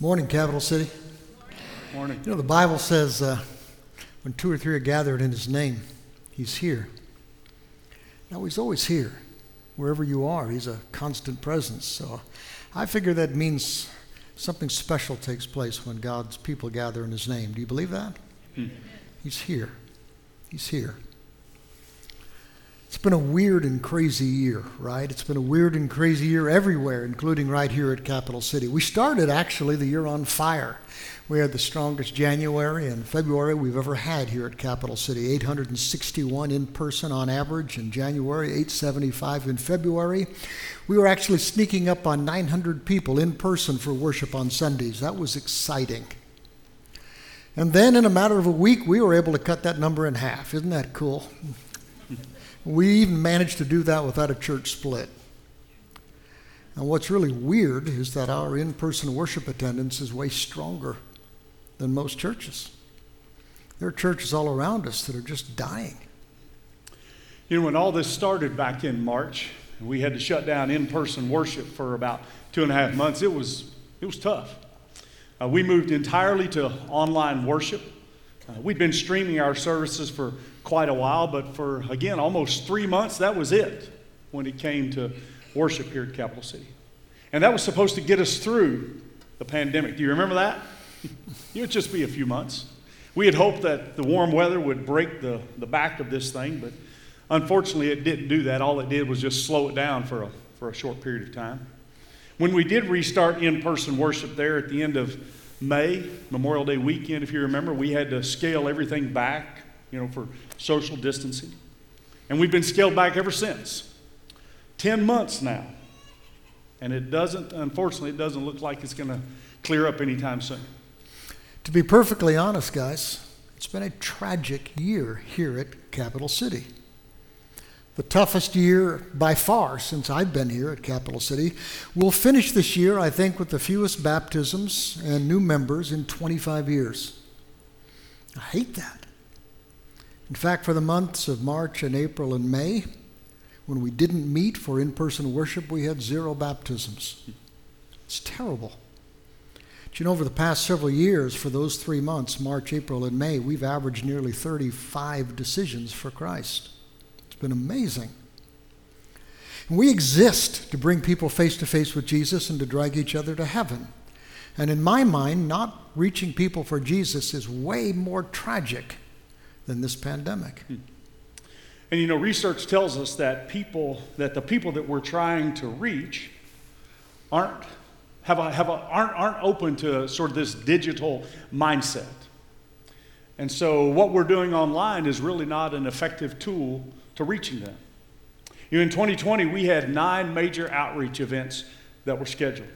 Morning, Capital City. Morning. You know, the Bible says uh, when two or three are gathered in His name, He's here. Now, He's always here. Wherever you are, He's a constant presence. So I figure that means something special takes place when God's people gather in His name. Do you believe that? Hmm. He's here. He's here. It's been a weird and crazy year, right? It's been a weird and crazy year everywhere, including right here at Capital City. We started actually the year on fire. We had the strongest January and February we've ever had here at Capital City 861 in person on average in January, 875 in February. We were actually sneaking up on 900 people in person for worship on Sundays. That was exciting. And then, in a matter of a week, we were able to cut that number in half. Isn't that cool? We even managed to do that without a church split. And what's really weird is that our in person worship attendance is way stronger than most churches. There are churches all around us that are just dying. You know, when all this started back in March, we had to shut down in person worship for about two and a half months. It was, it was tough. Uh, we moved entirely to online worship. Uh, we'd been streaming our services for quite a while, but for, again, almost three months, that was it when it came to worship here at Capital City. And that was supposed to get us through the pandemic. Do you remember that? it would just be a few months. We had hoped that the warm weather would break the, the back of this thing, but unfortunately, it didn't do that. All it did was just slow it down for a, for a short period of time. When we did restart in person worship there at the end of May, Memorial Day weekend, if you remember, we had to scale everything back, you know, for social distancing. And we've been scaled back ever since. 10 months now. And it doesn't, unfortunately, it doesn't look like it's going to clear up anytime soon. To be perfectly honest, guys, it's been a tragic year here at Capital City the toughest year by far since I've been here at Capital City. We'll finish this year, I think, with the fewest baptisms and new members in 25 years. I hate that. In fact, for the months of March and April and May, when we didn't meet for in person worship, we had zero baptisms. It's terrible. But you know, over the past several years, for those three months, March, April, and May, we've averaged nearly 35 decisions for Christ It's been amazing. And we exist to bring people face to face with Jesus and to drag each other to heaven. And in my mind, not reaching people for Jesus is way more tragic than this pandemic. Hmm. And you know, research tells us that people, that the people that we're trying to reach aren't, have a, have a, aren't, aren't open to sort of this digital mindset. And so, what we're doing online is really not an effective tool to reaching them. You know, in 2020, we had nine major outreach events that were scheduled.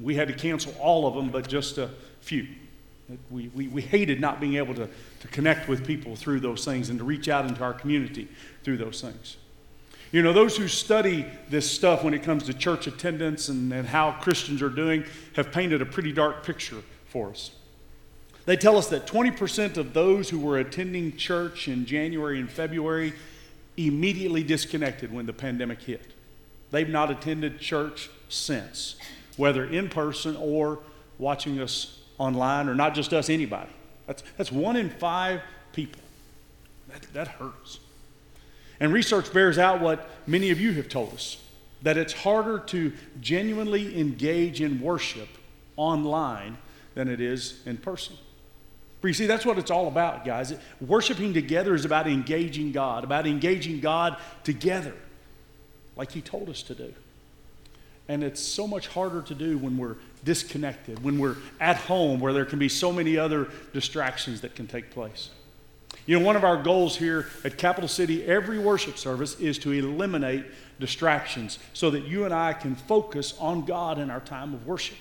We had to cancel all of them, but just a few. We, we, we hated not being able to, to connect with people through those things and to reach out into our community through those things. You know, those who study this stuff when it comes to church attendance and, and how Christians are doing have painted a pretty dark picture for us. They tell us that 20% of those who were attending church in January and February immediately disconnected when the pandemic hit. They've not attended church since, whether in person or watching us online, or not just us, anybody. That's, that's one in five people. That, that hurts. And research bears out what many of you have told us that it's harder to genuinely engage in worship online than it is in person. But you see, that's what it's all about, guys. Worshiping together is about engaging God, about engaging God together, like He told us to do. And it's so much harder to do when we're disconnected, when we're at home, where there can be so many other distractions that can take place. You know, one of our goals here at Capital City, every worship service, is to eliminate distractions so that you and I can focus on God in our time of worship.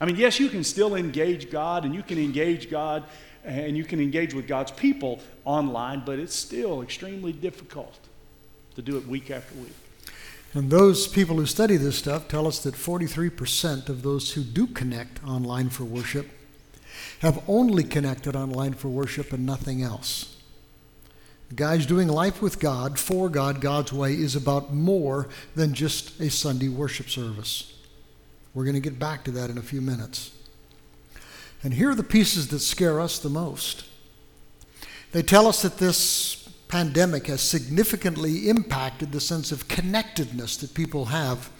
I mean, yes, you can still engage God and you can engage God and you can engage with God's people online, but it's still extremely difficult to do it week after week. And those people who study this stuff tell us that 43% of those who do connect online for worship have only connected online for worship and nothing else. Guys, doing life with God, for God, God's way, is about more than just a Sunday worship service. We're going to get back to that in a few minutes. And here are the pieces that scare us the most. They tell us that this pandemic has significantly impacted the sense of connectedness that people have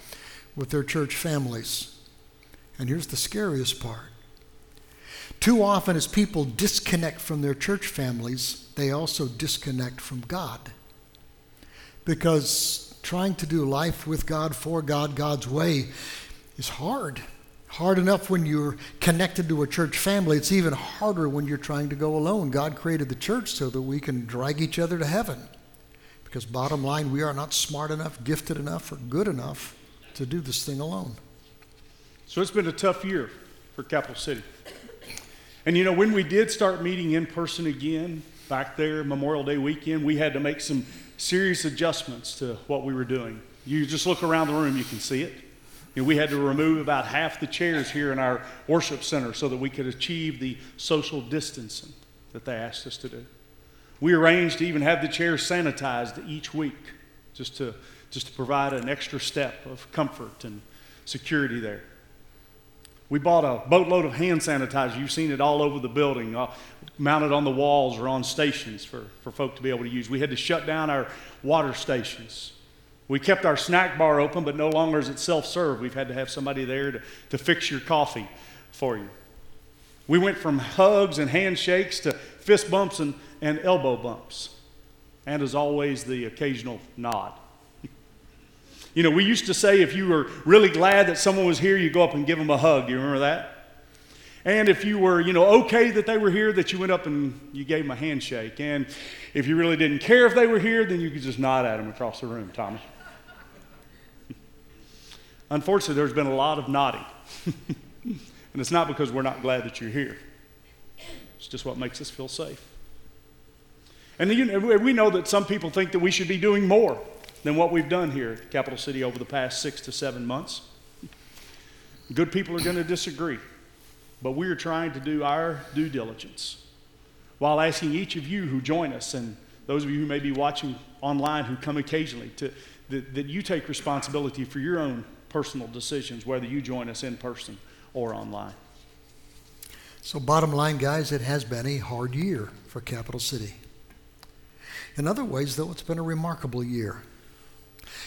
with their church families. And here's the scariest part too often, as people disconnect from their church families, they also disconnect from God. Because trying to do life with God, for God, God's way is hard. Hard enough when you're connected to a church family. It's even harder when you're trying to go alone. God created the church so that we can drag each other to heaven. Because, bottom line, we are not smart enough, gifted enough, or good enough to do this thing alone. So it's been a tough year for Capital City. And you know, when we did start meeting in person again back there Memorial Day weekend, we had to make some serious adjustments to what we were doing. You just look around the room, you can see it. You know, we had to remove about half the chairs here in our worship center so that we could achieve the social distancing that they asked us to do. We arranged to even have the chairs sanitized each week just to, just to provide an extra step of comfort and security there. We bought a boatload of hand sanitizer. You've seen it all over the building, uh, mounted on the walls or on stations for, for folk to be able to use. We had to shut down our water stations. We kept our snack bar open, but no longer is it self serve. We've had to have somebody there to, to fix your coffee for you. We went from hugs and handshakes to fist bumps and, and elbow bumps. And as always, the occasional nod. You know, we used to say if you were really glad that someone was here, you go up and give them a hug. Do you remember that? And if you were, you know, okay that they were here, that you went up and you gave them a handshake. And if you really didn't care if they were here, then you could just nod at them across the room, Tommy. Unfortunately, there's been a lot of nodding. and it's not because we're not glad that you're here. It's just what makes us feel safe. And you know, we know that some people think that we should be doing more than what we've done here at Capital City over the past six to seven months. Good people are going to disagree, but we are trying to do our due diligence while asking each of you who join us and those of you who may be watching online who come occasionally to, that, that you take responsibility for your own personal decisions, whether you join us in person or online. So, bottom line, guys, it has been a hard year for Capital City. In other ways, though, it's been a remarkable year.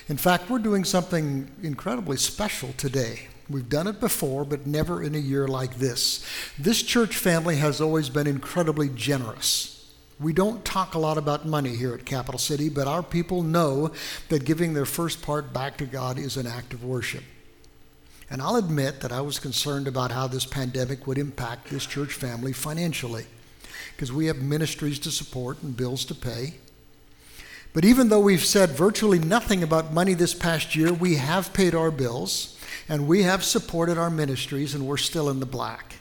In fact, we're doing something incredibly special today. We've done it before, but never in a year like this. This church family has always been incredibly generous. We don't talk a lot about money here at Capital City, but our people know that giving their first part back to God is an act of worship. And I'll admit that I was concerned about how this pandemic would impact this church family financially, because we have ministries to support and bills to pay. But even though we've said virtually nothing about money this past year, we have paid our bills and we have supported our ministries, and we're still in the black.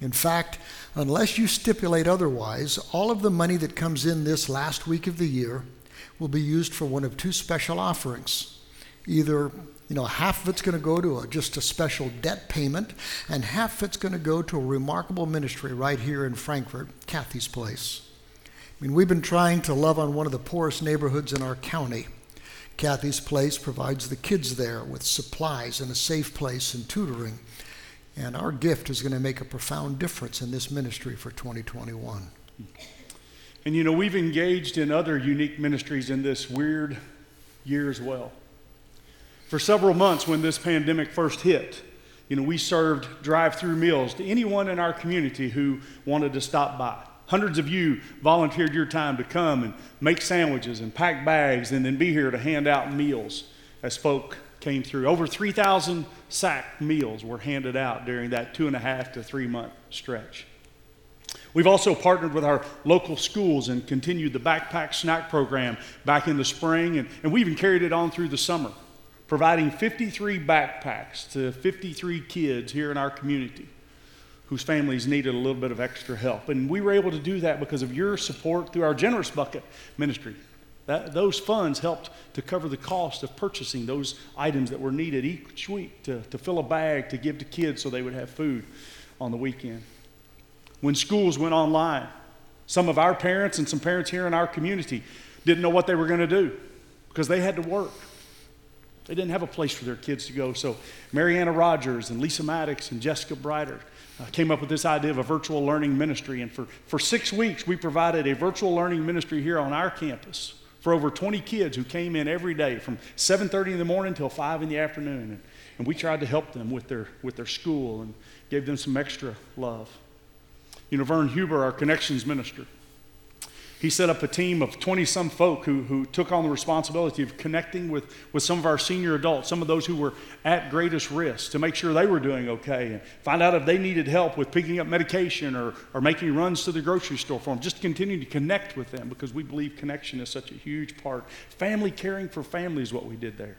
In fact, unless you stipulate otherwise, all of the money that comes in this last week of the year will be used for one of two special offerings. Either, you know, half of it's going to go to a, just a special debt payment, and half of it's going to go to a remarkable ministry right here in Frankfort, Kathy's Place. I mean, we've been trying to love on one of the poorest neighborhoods in our county. Kathy's Place provides the kids there with supplies and a safe place and tutoring. And our gift is going to make a profound difference in this ministry for 2021. And you know, we've engaged in other unique ministries in this weird year as well. For several months, when this pandemic first hit, you know, we served drive through meals to anyone in our community who wanted to stop by. Hundreds of you volunteered your time to come and make sandwiches and pack bags and then be here to hand out meals as folk came through. Over 3,000 sack meals were handed out during that two and a half to three month stretch. We've also partnered with our local schools and continued the backpack snack program back in the spring, and, and we even carried it on through the summer, providing 53 backpacks to 53 kids here in our community whose families needed a little bit of extra help. And we were able to do that because of your support through our Generous Bucket ministry. That, those funds helped to cover the cost of purchasing those items that were needed each week to, to fill a bag to give to kids so they would have food on the weekend. When schools went online, some of our parents and some parents here in our community didn't know what they were going to do because they had to work. They didn't have a place for their kids to go. So Mariana Rogers and Lisa Maddox and Jessica Brighter uh, came up with this idea of a virtual learning ministry. And for, for six weeks, we provided a virtual learning ministry here on our campus for over 20 kids who came in every day from 7.30 in the morning till 5 in the afternoon. And, and we tried to help them with their, with their school and gave them some extra love. You know, Vern Huber, our connections minister, he set up a team of 20 some folk who, who took on the responsibility of connecting with, with some of our senior adults, some of those who were at greatest risk, to make sure they were doing okay and find out if they needed help with picking up medication or, or making runs to the grocery store for them. Just continue to connect with them because we believe connection is such a huge part. Family caring for family is what we did there.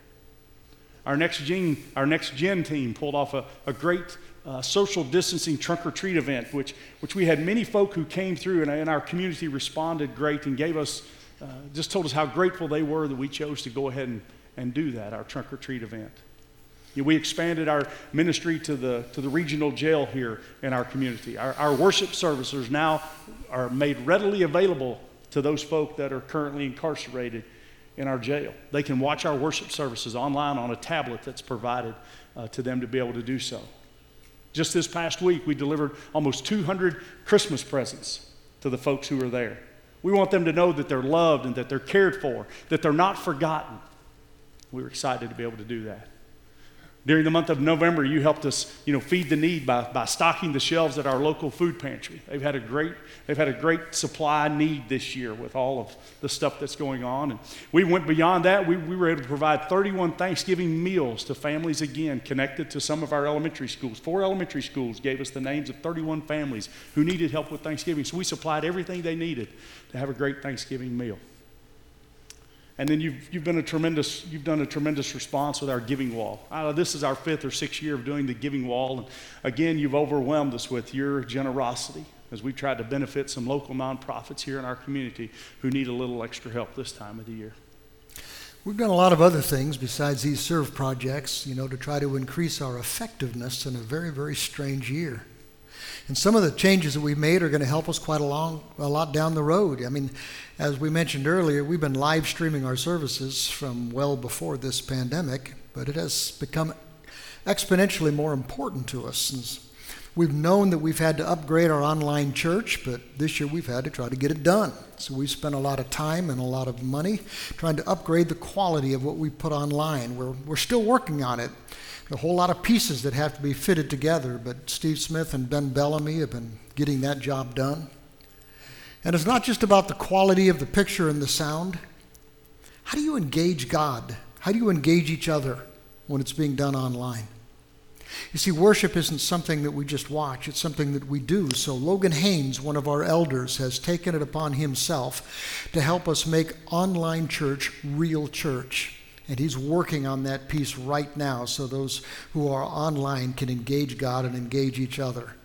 Our next gen, our next gen team pulled off a, a great uh, social distancing trunk or treat event, which, which we had many folk who came through and, and our community responded great and gave us, uh, just told us how grateful they were that we chose to go ahead and, and do that, our trunk or treat event. You know, we expanded our ministry to the, to the regional jail here in our community. Our, our worship services now are made readily available to those folk that are currently incarcerated in our jail. They can watch our worship services online on a tablet that's provided uh, to them to be able to do so. Just this past week, we delivered almost 200 Christmas presents to the folks who were there. We want them to know that they're loved and that they're cared for, that they're not forgotten. We were excited to be able to do that. During the month of November, you helped us, you know, feed the need by, by stocking the shelves at our local food pantry. They've had a great, they've had a great supply need this year with all of the stuff that's going on. And we went beyond that. We, we were able to provide 31 Thanksgiving meals to families again connected to some of our elementary schools. Four elementary schools gave us the names of 31 families who needed help with Thanksgiving. So we supplied everything they needed to have a great Thanksgiving meal. And then you've, you've, been a tremendous, you've done a tremendous response with our giving wall. Uh, this is our fifth or sixth year of doing the giving wall. And again, you've overwhelmed us with your generosity as we've tried to benefit some local nonprofits here in our community who need a little extra help this time of the year. We've done a lot of other things besides these serve projects, you know, to try to increase our effectiveness in a very, very strange year. And some of the changes that we've made are going to help us quite a, long, a lot down the road. I mean, as we mentioned earlier, we've been live streaming our services from well before this pandemic, but it has become exponentially more important to us. We've known that we've had to upgrade our online church, but this year we've had to try to get it done. So we've spent a lot of time and a lot of money trying to upgrade the quality of what we put online. We're, we're still working on it a whole lot of pieces that have to be fitted together, but Steve Smith and Ben Bellamy have been getting that job done. And it's not just about the quality of the picture and the sound. How do you engage God? How do you engage each other when it's being done online? You see, worship isn't something that we just watch, it's something that we do. So, Logan Haynes, one of our elders, has taken it upon himself to help us make online church real church. And he's working on that piece right now so those who are online can engage God and engage each other.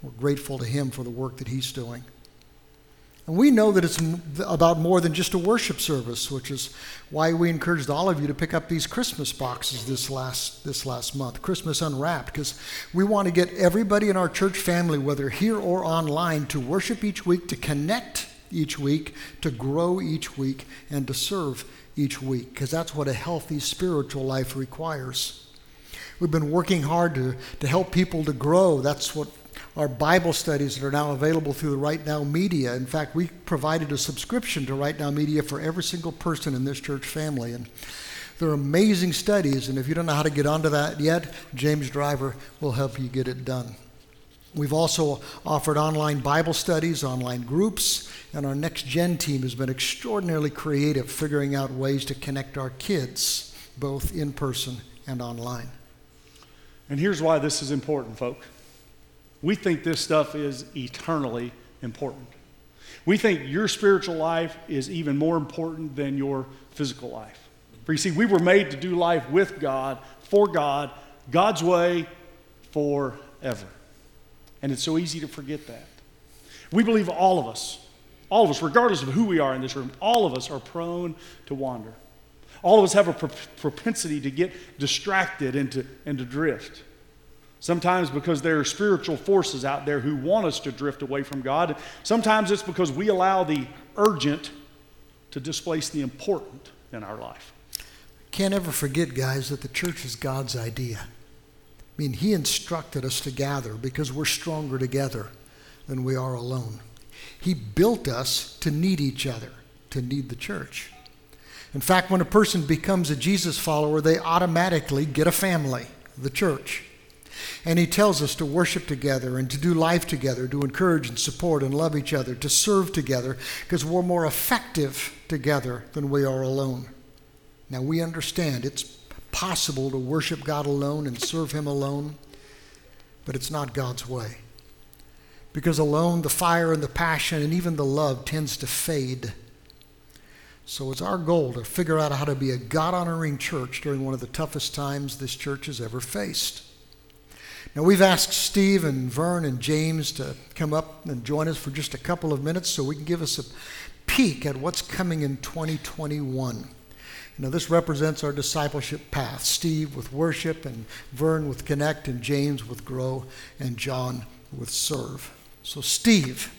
We're grateful to him for the work that he's doing. And we know that it's about more than just a worship service, which is why we encouraged all of you to pick up these Christmas boxes this last, this last month, Christmas Unwrapped, because we want to get everybody in our church family, whether here or online, to worship each week, to connect each week, to grow each week, and to serve each week, because that's what a healthy spiritual life requires. We've been working hard to, to help people to grow. That's what our Bible studies that are now available through the Right Now Media. In fact, we provided a subscription to Right Now Media for every single person in this church family. And they're amazing studies, and if you don't know how to get onto that yet, James Driver will help you get it done. We've also offered online Bible studies, online groups, and our next gen team has been extraordinarily creative figuring out ways to connect our kids, both in person and online. And here's why this is important, folks. We think this stuff is eternally important. We think your spiritual life is even more important than your physical life. For you see, we were made to do life with God, for God, God's way, forever. And it's so easy to forget that. We believe all of us, all of us, regardless of who we are in this room, all of us are prone to wander. All of us have a propensity to get distracted and to, and to drift. Sometimes because there are spiritual forces out there who want us to drift away from God. Sometimes it's because we allow the urgent to displace the important in our life can't ever forget, guys, that the church is God's idea. I mean, He instructed us to gather because we're stronger together than we are alone. He built us to need each other, to need the church. In fact, when a person becomes a Jesus follower, they automatically get a family, the church. And he tells us to worship together and to do life together, to encourage and support and love each other, to serve together, because we're more effective together than we are alone. Now, we understand it's possible to worship God alone and serve Him alone, but it's not God's way. Because alone, the fire and the passion and even the love tends to fade. So it's our goal to figure out how to be a God honoring church during one of the toughest times this church has ever faced. Now, we've asked Steve and Vern and James to come up and join us for just a couple of minutes so we can give us a peek at what's coming in 2021. You know, this represents our discipleship path Steve with worship, and Vern with connect, and James with grow, and John with serve. So, Steve,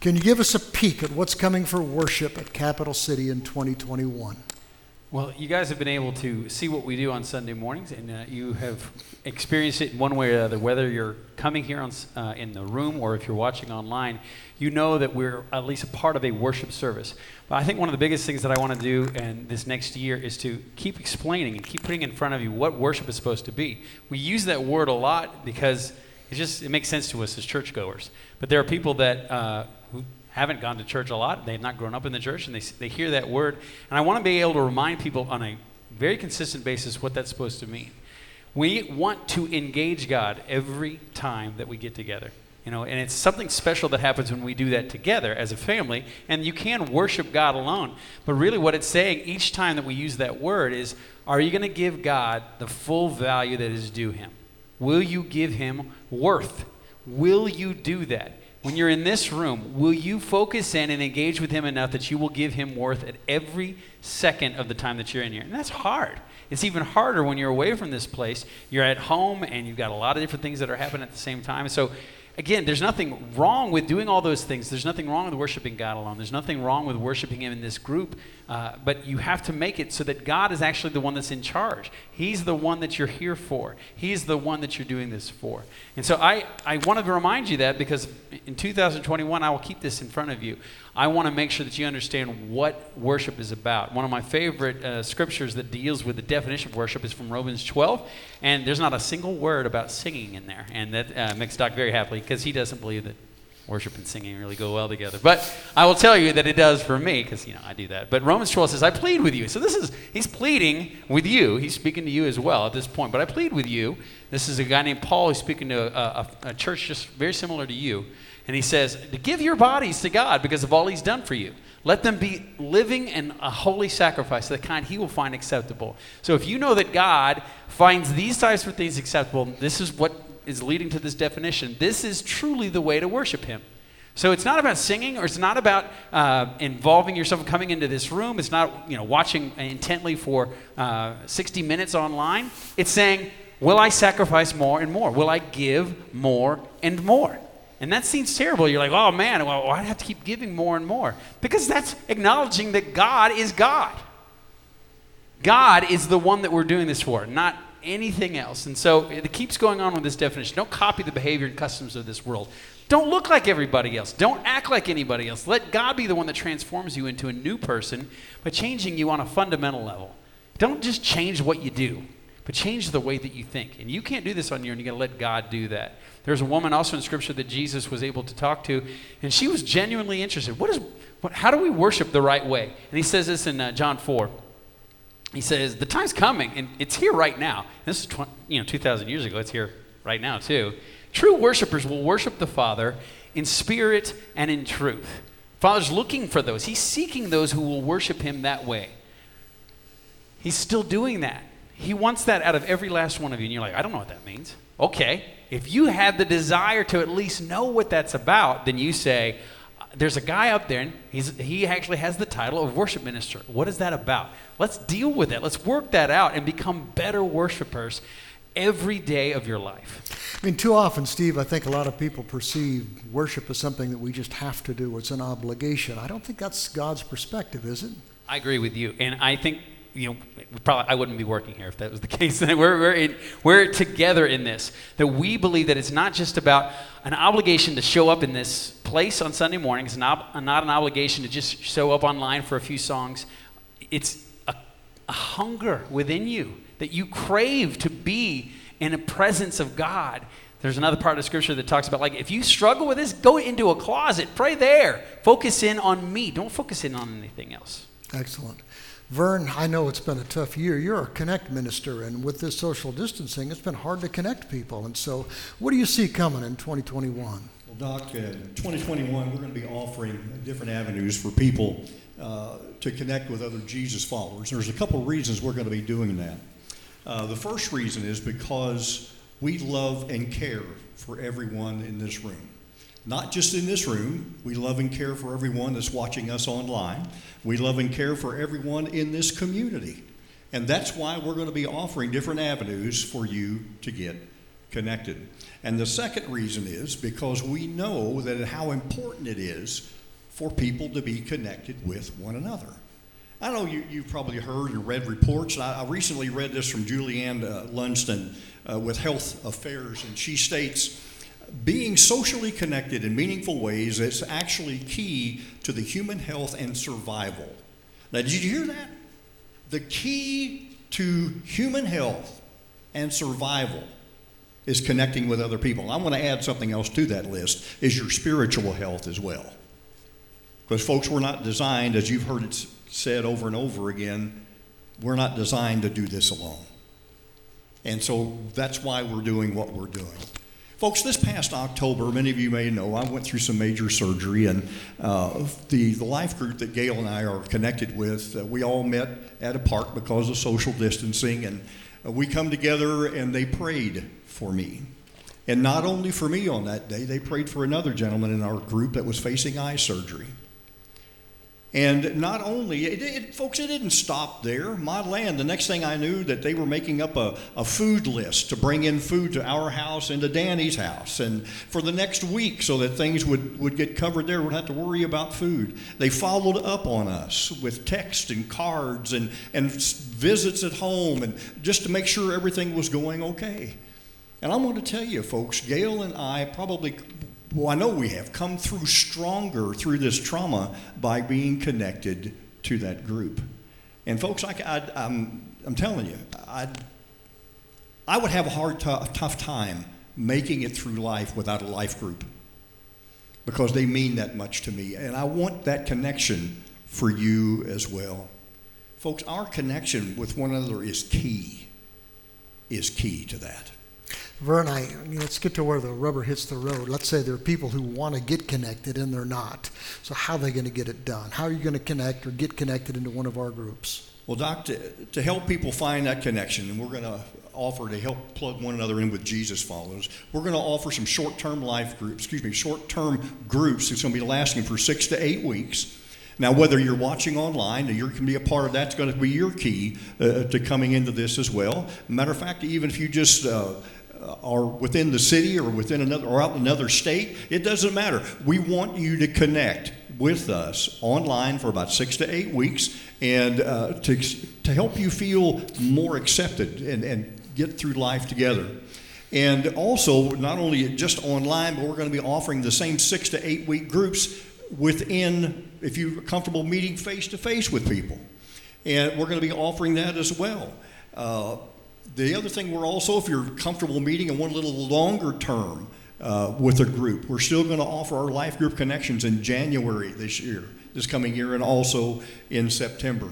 can you give us a peek at what's coming for worship at Capital City in 2021? Well, you guys have been able to see what we do on Sunday mornings, and uh, you have experienced it in one way or another. Whether you're coming here on, uh, in the room or if you're watching online, you know that we're at least a part of a worship service. But I think one of the biggest things that I want to do in this next year is to keep explaining and keep putting in front of you what worship is supposed to be. We use that word a lot because it just it makes sense to us as churchgoers. But there are people that uh, who haven't gone to church a lot, they've not grown up in the church, and they, they hear that word. And I want to be able to remind people on a very consistent basis what that's supposed to mean. We want to engage God every time that we get together. You know, and it's something special that happens when we do that together as a family. And you can worship God alone. But really, what it's saying each time that we use that word is are you going to give God the full value that is due him? Will you give him worth? Will you do that? When you're in this room, will you focus in and engage with him enough that you will give him worth at every second of the time that you're in here? And that's hard. It's even harder when you're away from this place. You're at home and you've got a lot of different things that are happening at the same time. So again, there's nothing wrong with doing all those things. There's nothing wrong with worshiping God alone. There's nothing wrong with worshiping Him in this group. Uh, but you have to make it so that God is actually the one that's in charge. He's the one that you're here for. He's the one that you're doing this for. And so I, I wanted to remind you that because in 2021, I will keep this in front of you. I want to make sure that you understand what worship is about. One of my favorite uh, scriptures that deals with the definition of worship is from Romans 12, and there's not a single word about singing in there. And that uh, makes Doc very happy because he doesn't believe that worship and singing really go well together. But I will tell you that it does for me because you know I do that. But Romans 12 says, "I plead with you." So this is he's pleading with you. He's speaking to you as well at this point. But I plead with you. This is a guy named Paul who's speaking to a, a, a church just very similar to you. And he says, to give your bodies to God because of all he's done for you. Let them be living and a holy sacrifice, the kind he will find acceptable. So if you know that God finds these types of things acceptable, this is what is leading to this definition. This is truly the way to worship him. So it's not about singing, or it's not about uh, involving yourself coming into this room. It's not you know watching intently for uh, 60 minutes online. It's saying, will I sacrifice more and more? Will I give more and more? And that seems terrible. You're like, oh man, well, I have to keep giving more and more. Because that's acknowledging that God is God. God is the one that we're doing this for, not anything else. And so it keeps going on with this definition. Don't copy the behavior and customs of this world. Don't look like everybody else. Don't act like anybody else. Let God be the one that transforms you into a new person by changing you on a fundamental level. Don't just change what you do, but change the way that you think. And you can't do this on your own. You got to let God do that. There's a woman also in Scripture that Jesus was able to talk to, and she was genuinely interested. What is, what, how do we worship the right way? And he says this in uh, John 4. He says, The time's coming, and it's here right now. This is 20, you know, 2,000 years ago. It's here right now, too. True worshipers will worship the Father in spirit and in truth. Father's looking for those. He's seeking those who will worship him that way. He's still doing that. He wants that out of every last one of you. And you're like, I don't know what that means. Okay. If you have the desire to at least know what that's about, then you say, there's a guy up there, and he's, he actually has the title of worship minister. What is that about? Let's deal with that. Let's work that out and become better worshipers every day of your life. I mean, too often, Steve, I think a lot of people perceive worship as something that we just have to do. It's an obligation. I don't think that's God's perspective, is it? I agree with you. And I think you know, probably I wouldn't be working here if that was the case. we're we're in, we're together in this. That we believe that it's not just about an obligation to show up in this place on Sunday mornings, not not an obligation to just show up online for a few songs. It's a, a hunger within you that you crave to be in the presence of God. There's another part of scripture that talks about like if you struggle with this, go into a closet, pray there. Focus in on me. Don't focus in on anything else. Excellent. Vern, I know it's been a tough year. You're a connect minister, and with this social distancing, it's been hard to connect people. And so, what do you see coming in 2021? Well, Doc, uh, 2021, we're going to be offering different avenues for people uh, to connect with other Jesus followers. There's a couple of reasons we're going to be doing that. Uh, the first reason is because we love and care for everyone in this room. Not just in this room, we love and care for everyone that's watching us online. We love and care for everyone in this community. And that's why we're going to be offering different avenues for you to get connected. And the second reason is because we know that how important it is for people to be connected with one another. I know you, you've probably heard and read reports. I, I recently read this from Julianne uh, Lunstad uh, with Health Affairs, and she states, being socially connected in meaningful ways is actually key to the human health and survival. Now, did you hear that? The key to human health and survival is connecting with other people. I want to add something else to that list is your spiritual health as well. Because folks, we're not designed, as you've heard it said over and over again, we're not designed to do this alone. And so that's why we're doing what we're doing. Folks, this past October, many of you may know, I went through some major surgery, and uh, the, the life group that Gail and I are connected with, uh, we all met at a park because of social distancing, and uh, we come together and they prayed for me. And not only for me on that day, they prayed for another gentleman in our group that was facing eye surgery. And not only, it, it, folks, it didn't stop there. My land, the next thing I knew that they were making up a, a food list to bring in food to our house and to Danny's house. And for the next week, so that things would, would get covered there, we'd have to worry about food. They followed up on us with text and cards and, and visits at home and just to make sure everything was going okay. And I'm going to tell you, folks, Gail and I probably well, I know we have come through stronger through this trauma by being connected to that group. And folks, I, I, I'm, I'm telling you, I, I would have a hard, t- tough time making it through life without a life group because they mean that much to me. And I want that connection for you as well. Folks, our connection with one another is key, is key to that. Vern, I, let's get to where the rubber hits the road. Let's say there are people who want to get connected and they're not. So, how are they going to get it done? How are you going to connect or get connected into one of our groups? Well, Doc, to, to help people find that connection, and we're going to offer to help plug one another in with Jesus followers, we're going to offer some short term life groups, excuse me, short term groups. It's going to be lasting for six to eight weeks. Now, whether you're watching online, you can be a part of that, it's going to be your key uh, to coming into this as well. Matter of fact, even if you just uh, are within the city or within another or out in another state, it doesn't matter. We want you to connect with us online for about six to eight weeks and uh, to, to help you feel more accepted and, and get through life together. And also, not only just online, but we're going to be offering the same six to eight week groups within, if you're comfortable meeting face to face with people. And we're going to be offering that as well. Uh, the other thing, we're also, if you're comfortable meeting in one little longer term uh, with a group, we're still going to offer our life group connections in January this year, this coming year, and also in September.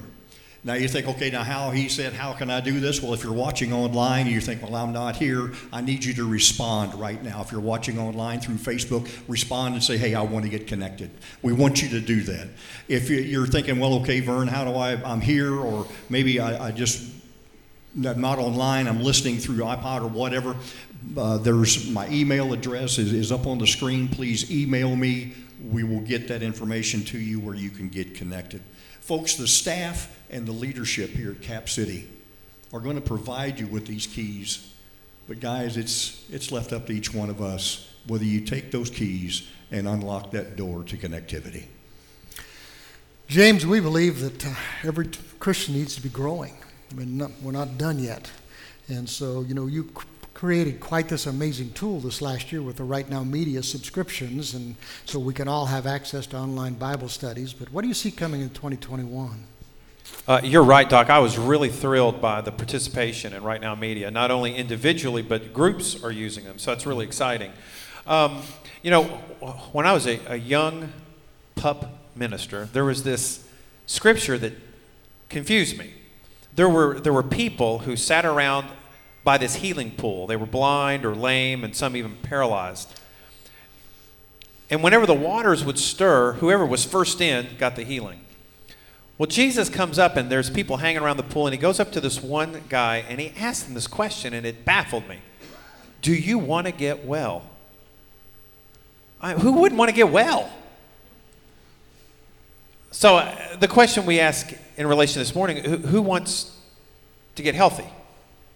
Now you think, okay, now how he said, how can I do this? Well, if you're watching online you think, well, I'm not here, I need you to respond right now. If you're watching online through Facebook, respond and say, hey, I want to get connected. We want you to do that. If you're thinking, well, okay, Vern, how do I, I'm here, or maybe I, I just not online, I'm listening through iPod or whatever, uh, there's my email address is, is up on the screen. Please email me. We will get that information to you where you can get connected. Folks, the staff and the leadership here at Cap City are going to provide you with these keys. But guys, it's, it's left up to each one of us whether you take those keys and unlock that door to connectivity. James, we believe that uh, every Christian needs to be growing. Mean, not, we're not done yet. And so, you know, you created quite this amazing tool this last year with the Right Now Media subscriptions, and so we can all have access to online Bible studies. But what do you see coming in 2021? Uh, you're right, Doc. I was really thrilled by the participation in Right Now Media. Not only individually, but groups are using them, so it's really exciting. Um, you know, when I was a, a young pup minister, there was this scripture that confused me. There were, there were people who sat around by this healing pool. They were blind or lame, and some even paralyzed. And whenever the waters would stir, whoever was first in got the healing. Well, Jesus comes up and there's people hanging around the pool, and he goes up to this one guy and he asks him this question, and it baffled me Do you want to get well? I, who wouldn't want to get well? So, uh, the question we ask in relation to this morning who, who wants to get healthy?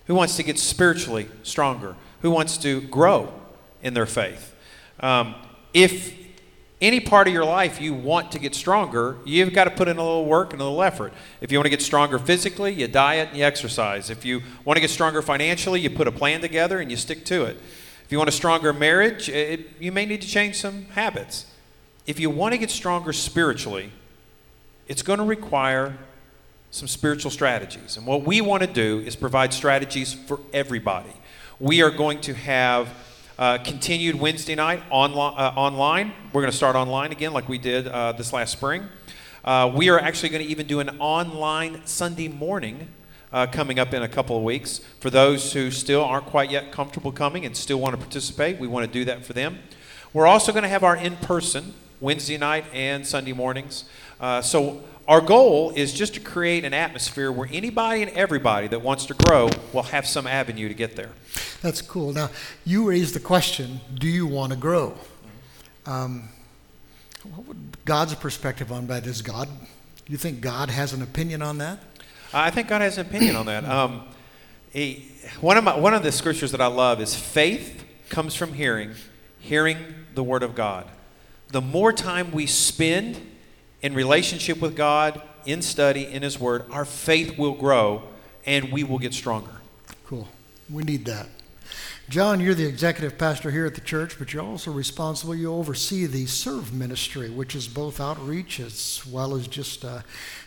Who wants to get spiritually stronger? Who wants to grow in their faith? Um, if any part of your life you want to get stronger, you've got to put in a little work and a little effort. If you want to get stronger physically, you diet and you exercise. If you want to get stronger financially, you put a plan together and you stick to it. If you want a stronger marriage, it, you may need to change some habits. If you want to get stronger spiritually, it's going to require some spiritual strategies. And what we want to do is provide strategies for everybody. We are going to have uh, continued Wednesday night onli- uh, online. We're going to start online again, like we did uh, this last spring. Uh, we are actually going to even do an online Sunday morning uh, coming up in a couple of weeks. For those who still aren't quite yet comfortable coming and still want to participate, we want to do that for them. We're also going to have our in person Wednesday night and Sunday mornings. Uh, so our goal is just to create an atmosphere where anybody and everybody that wants to grow will have some avenue to get there. That's cool. Now, you raised the question do you want to grow? Um, what would God's perspective on that? Is God, you think God has an opinion on that? I think God has an opinion on that. Um, he, one, of my, one of the scriptures that I love is faith comes from hearing, hearing the Word of God. The more time we spend in relationship with God, in study, in His Word, our faith will grow and we will get stronger. Cool. We need that. John, you're the executive pastor here at the church, but you're also responsible. You oversee the serve ministry, which is both outreach as well as just uh,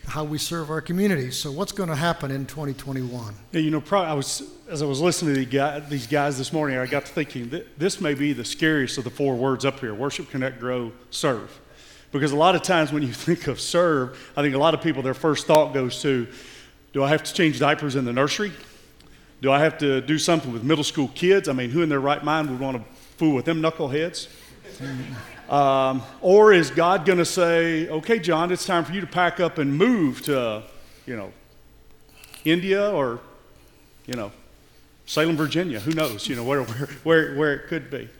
how we serve our community. So, what's going to happen in 2021? Yeah, you know, I was as I was listening to the guy, these guys this morning, I got to thinking that this may be the scariest of the four words up here: worship, connect, grow, serve. Because a lot of times when you think of serve, I think a lot of people their first thought goes to, do I have to change diapers in the nursery? Do I have to do something with middle school kids? I mean, who in their right mind would want to fool with them knuckleheads? Um, or is God going to say, okay, John, it's time for you to pack up and move to, you know, India or, you know, Salem, Virginia? Who knows, you know, where, where, where, where it could be.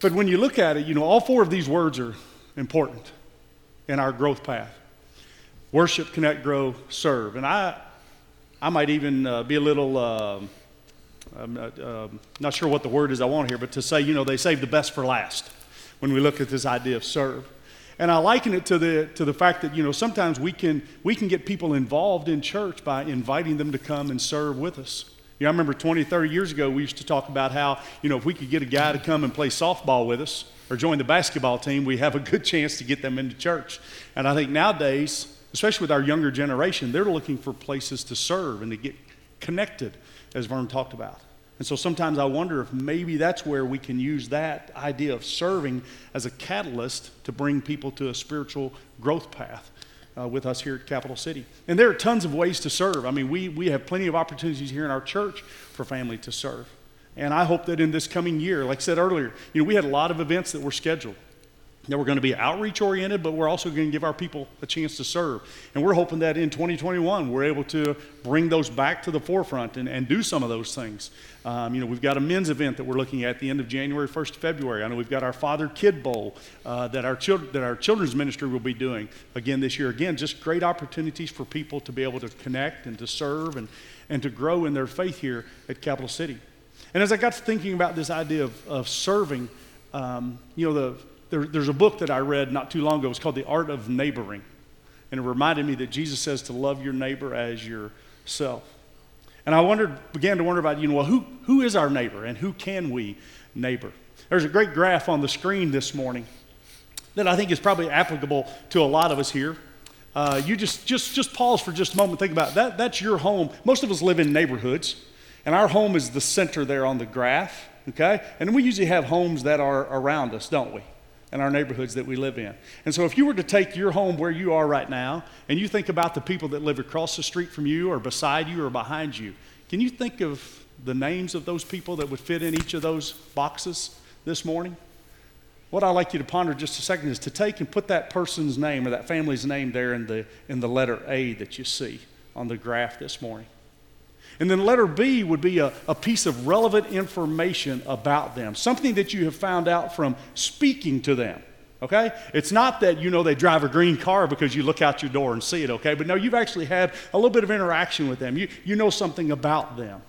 But when you look at it, you know, all four of these words are important in our growth path worship, connect, grow, serve. And I, I might even uh, be a little, uh, I'm not, uh, not sure what the word is I want here, but to say, you know, they save the best for last when we look at this idea of serve. And I liken it to the, to the fact that, you know, sometimes we can, we can get people involved in church by inviting them to come and serve with us. You know, I remember 20, 30 years ago, we used to talk about how, you know, if we could get a guy to come and play softball with us or join the basketball team, we have a good chance to get them into church. And I think nowadays, especially with our younger generation, they're looking for places to serve and to get connected, as Vern talked about. And so sometimes I wonder if maybe that's where we can use that idea of serving as a catalyst to bring people to a spiritual growth path. Uh, with us here at Capital City. And there are tons of ways to serve. I mean, we, we have plenty of opportunities here in our church for family to serve. And I hope that in this coming year, like I said earlier, you know, we had a lot of events that were scheduled that we're going to be outreach oriented, but we're also going to give our people a chance to serve. And we're hoping that in 2021, we're able to bring those back to the forefront and, and do some of those things. Um, you know, we've got a men's event that we're looking at the end of January, 1st of February. I know we've got our Father Kid Bowl uh, that, our children, that our children's ministry will be doing again this year. Again, just great opportunities for people to be able to connect and to serve and, and to grow in their faith here at Capital City. And as I got to thinking about this idea of, of serving, um, you know, the there, there's a book that I read not too long ago. It's called The Art of Neighboring. and it reminded me that Jesus says to love your neighbor as yourself. And I wondered, began to wonder about, you know, well, who, who is our neighbor and who can we neighbor? There's a great graph on the screen this morning that I think is probably applicable to a lot of us here. Uh, you just, just, just pause for just a moment. Think about it. that. That's your home. Most of us live in neighborhoods, and our home is the center there on the graph. Okay, and we usually have homes that are around us, don't we? In our neighborhoods that we live in. And so, if you were to take your home where you are right now, and you think about the people that live across the street from you, or beside you, or behind you, can you think of the names of those people that would fit in each of those boxes this morning? what I'd like you to ponder just a second is to take and put that person's name or that family's name there in the, in the letter A that you see on the graph this morning. And then letter B would be a, a piece of relevant information about them, something that you have found out from speaking to them. Okay? It's not that you know they drive a green car because you look out your door and see it, okay? But no, you've actually had a little bit of interaction with them. You, you know something about them,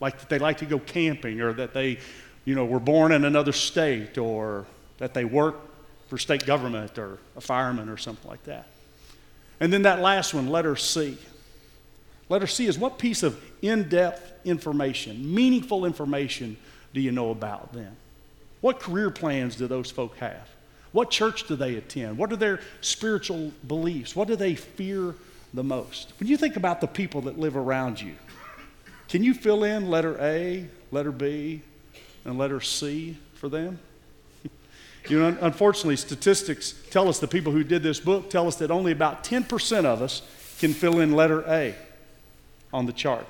like that they like to go camping or that they, you know, were born in another state or that they work for state government or a fireman or something like that. And then that last one, letter C. Letter C is what piece of in depth information, meaningful information, do you know about them? What career plans do those folk have? What church do they attend? What are their spiritual beliefs? What do they fear the most? When you think about the people that live around you, can you fill in letter A, letter B, and letter C for them? You know, unfortunately, statistics tell us the people who did this book tell us that only about 10% of us can fill in letter A on the chart.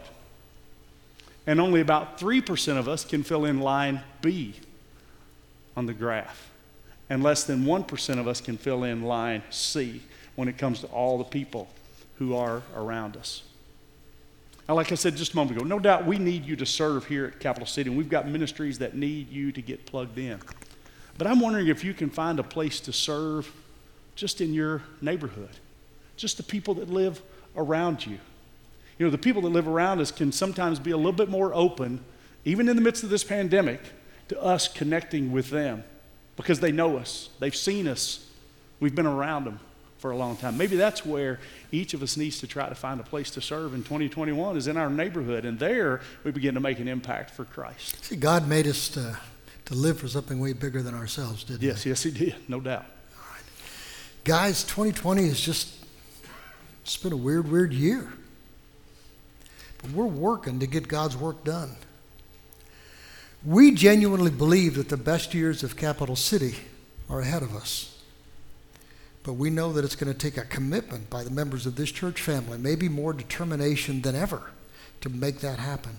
And only about 3% of us can fill in line B on the graph. And less than 1% of us can fill in line C when it comes to all the people who are around us. Now, like I said just a moment ago, no doubt we need you to serve here at Capital City, and we've got ministries that need you to get plugged in. But I'm wondering if you can find a place to serve just in your neighborhood, just the people that live around you. You know, the people that live around us can sometimes be a little bit more open, even in the midst of this pandemic, to us connecting with them because they know us, they've seen us, we've been around them for a long time. Maybe that's where each of us needs to try to find a place to serve in 2021 is in our neighborhood, and there we begin to make an impact for Christ. See, God made us to to live for something way bigger than ourselves, didn't yes, he? Yes, yes, he did, no doubt. Guys, 2020 is just, it's been a weird, weird year. But we're working to get God's work done. We genuinely believe that the best years of Capital City are ahead of us. But we know that it's going to take a commitment by the members of this church family, maybe more determination than ever, to make that happen.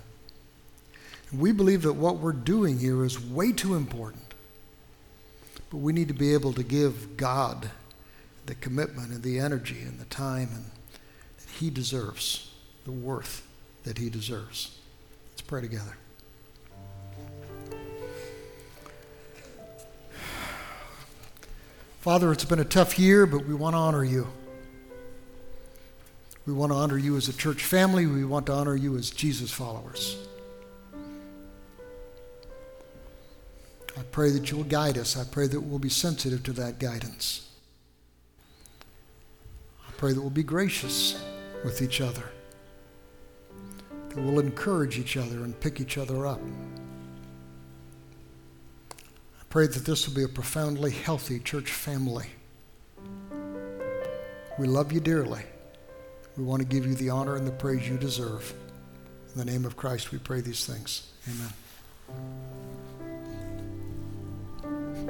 We believe that what we're doing here is way too important. But we need to be able to give God the commitment and the energy and the time and that he deserves, the worth that he deserves. Let's pray together. Father, it's been a tough year, but we want to honor you. We want to honor you as a church family. We want to honor you as Jesus followers. I pray that you'll guide us. I pray that we'll be sensitive to that guidance. I pray that we'll be gracious with each other, that we'll encourage each other and pick each other up. I pray that this will be a profoundly healthy church family. We love you dearly. We want to give you the honor and the praise you deserve. In the name of Christ, we pray these things. Amen.